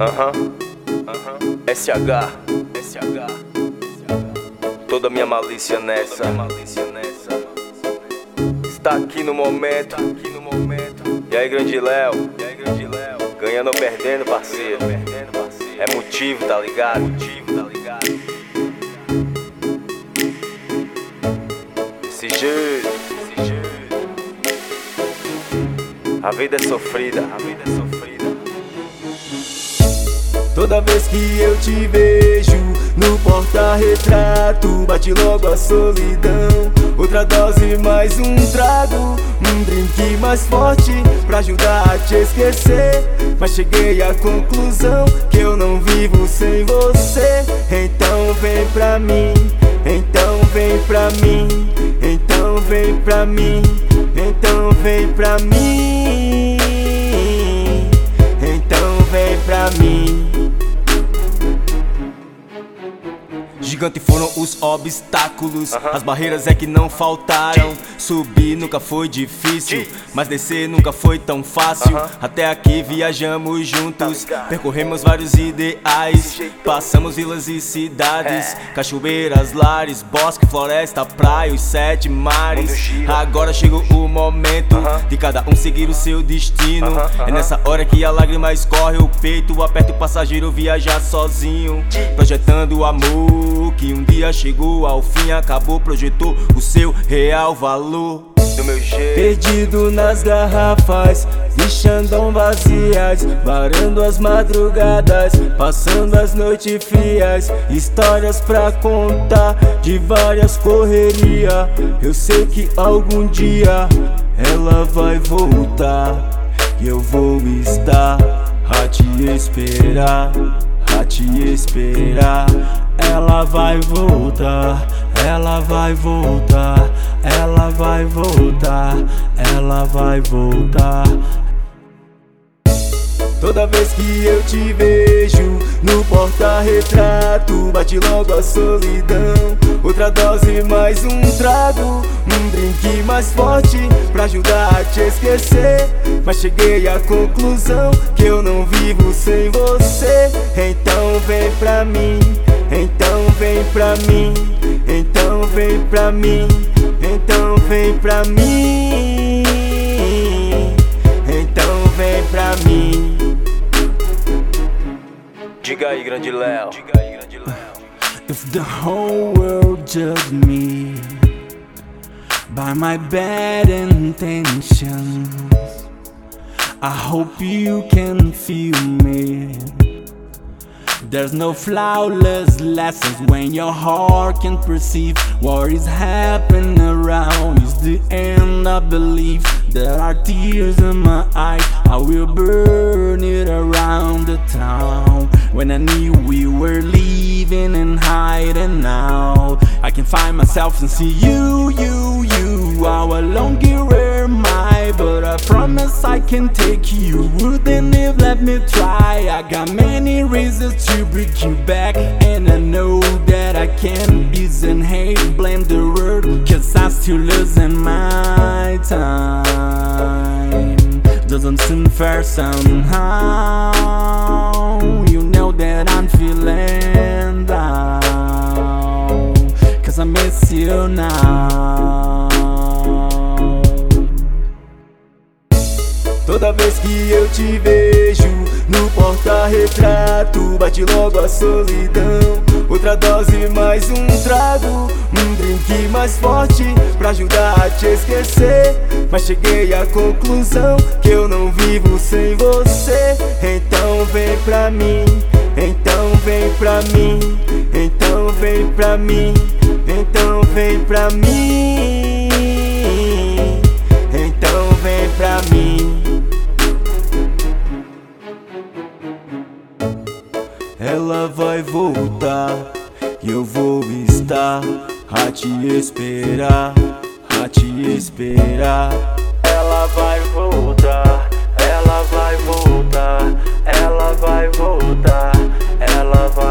Aham, aham. SH, SH. Toda minha malícia nessa. Está aqui no momento. E aí, grande Léo? Ganhando ou perdendo, parceiro? É motivo, tá ligado? Desse jeito. A vida é sofrida. A vida é sofrida. Toda vez que eu te vejo no porta-retrato, bate logo a solidão. Outra dose, mais um trago, um drink mais forte pra ajudar a te esquecer. Mas cheguei à conclusão que eu não vivo sem você. Então vem pra mim, então vem pra mim, então vem pra mim, então vem pra mim. Então vem pra mim. Gigante foram os obstáculos, as barreiras é que não faltaram. Subir nunca foi difícil, mas descer nunca foi tão fácil. Até aqui viajamos juntos, percorremos vários ideais. Passamos vilas e cidades, cachoeiras, lares, bosque, floresta, praia, os sete mares. Agora chegou o momento de cada um seguir o seu destino. É nessa hora que a lágrima escorre o peito, aperta o passageiro viajar sozinho, projetando o que um dia chegou ao fim, acabou, projetou o seu real valor. Do meu jeito. Perdido nas garrafas, deixando vazias, varando as madrugadas, passando as noites frias, histórias pra contar de várias correrias. Eu sei que algum dia ela vai voltar e eu vou estar a te esperar, a te esperar. Ela vai voltar, ela vai voltar, ela vai voltar, ela vai voltar. Toda vez que eu te vejo no porta-retrato, bate logo a solidão. Outra dose, mais um trago, um drink mais forte pra ajudar a te esquecer. Mas cheguei à conclusão que eu não vivo sem você. Então vem pra mim, vem pra mim, então vem pra mim, então vem pra mim. Então vem pra mim. Diga aí, grande Léo. If the whole world judged me by my bad intentions, I hope you can feel me. There's no flawless lessons when your heart can't perceive what is happening around. It's the end of belief. There are tears in my eyes. I will burn it around the town. When I knew we were leaving and hiding now, I can find myself and see you, you, you. Our longer but I promise I can take you. Wouldn't have let me try. I got many reasons to bring you back, and I know that I can. Isn't hate, blame the word, cause I'm still losing my time. Doesn't seem fair somehow. You know that I'm feeling down, cause I miss you now. Toda vez que eu te vejo no porta-retrato, bate logo a solidão. Outra dose, mais um trago, um drink mais forte pra ajudar a te esquecer. Mas cheguei à conclusão que eu não vivo sem você. Então vem pra mim, então vem pra mim, então vem pra mim, então vem pra mim. Ela vai voltar e eu vou estar a te esperar, a te esperar. Ela vai voltar, ela vai voltar, ela vai voltar, ela vai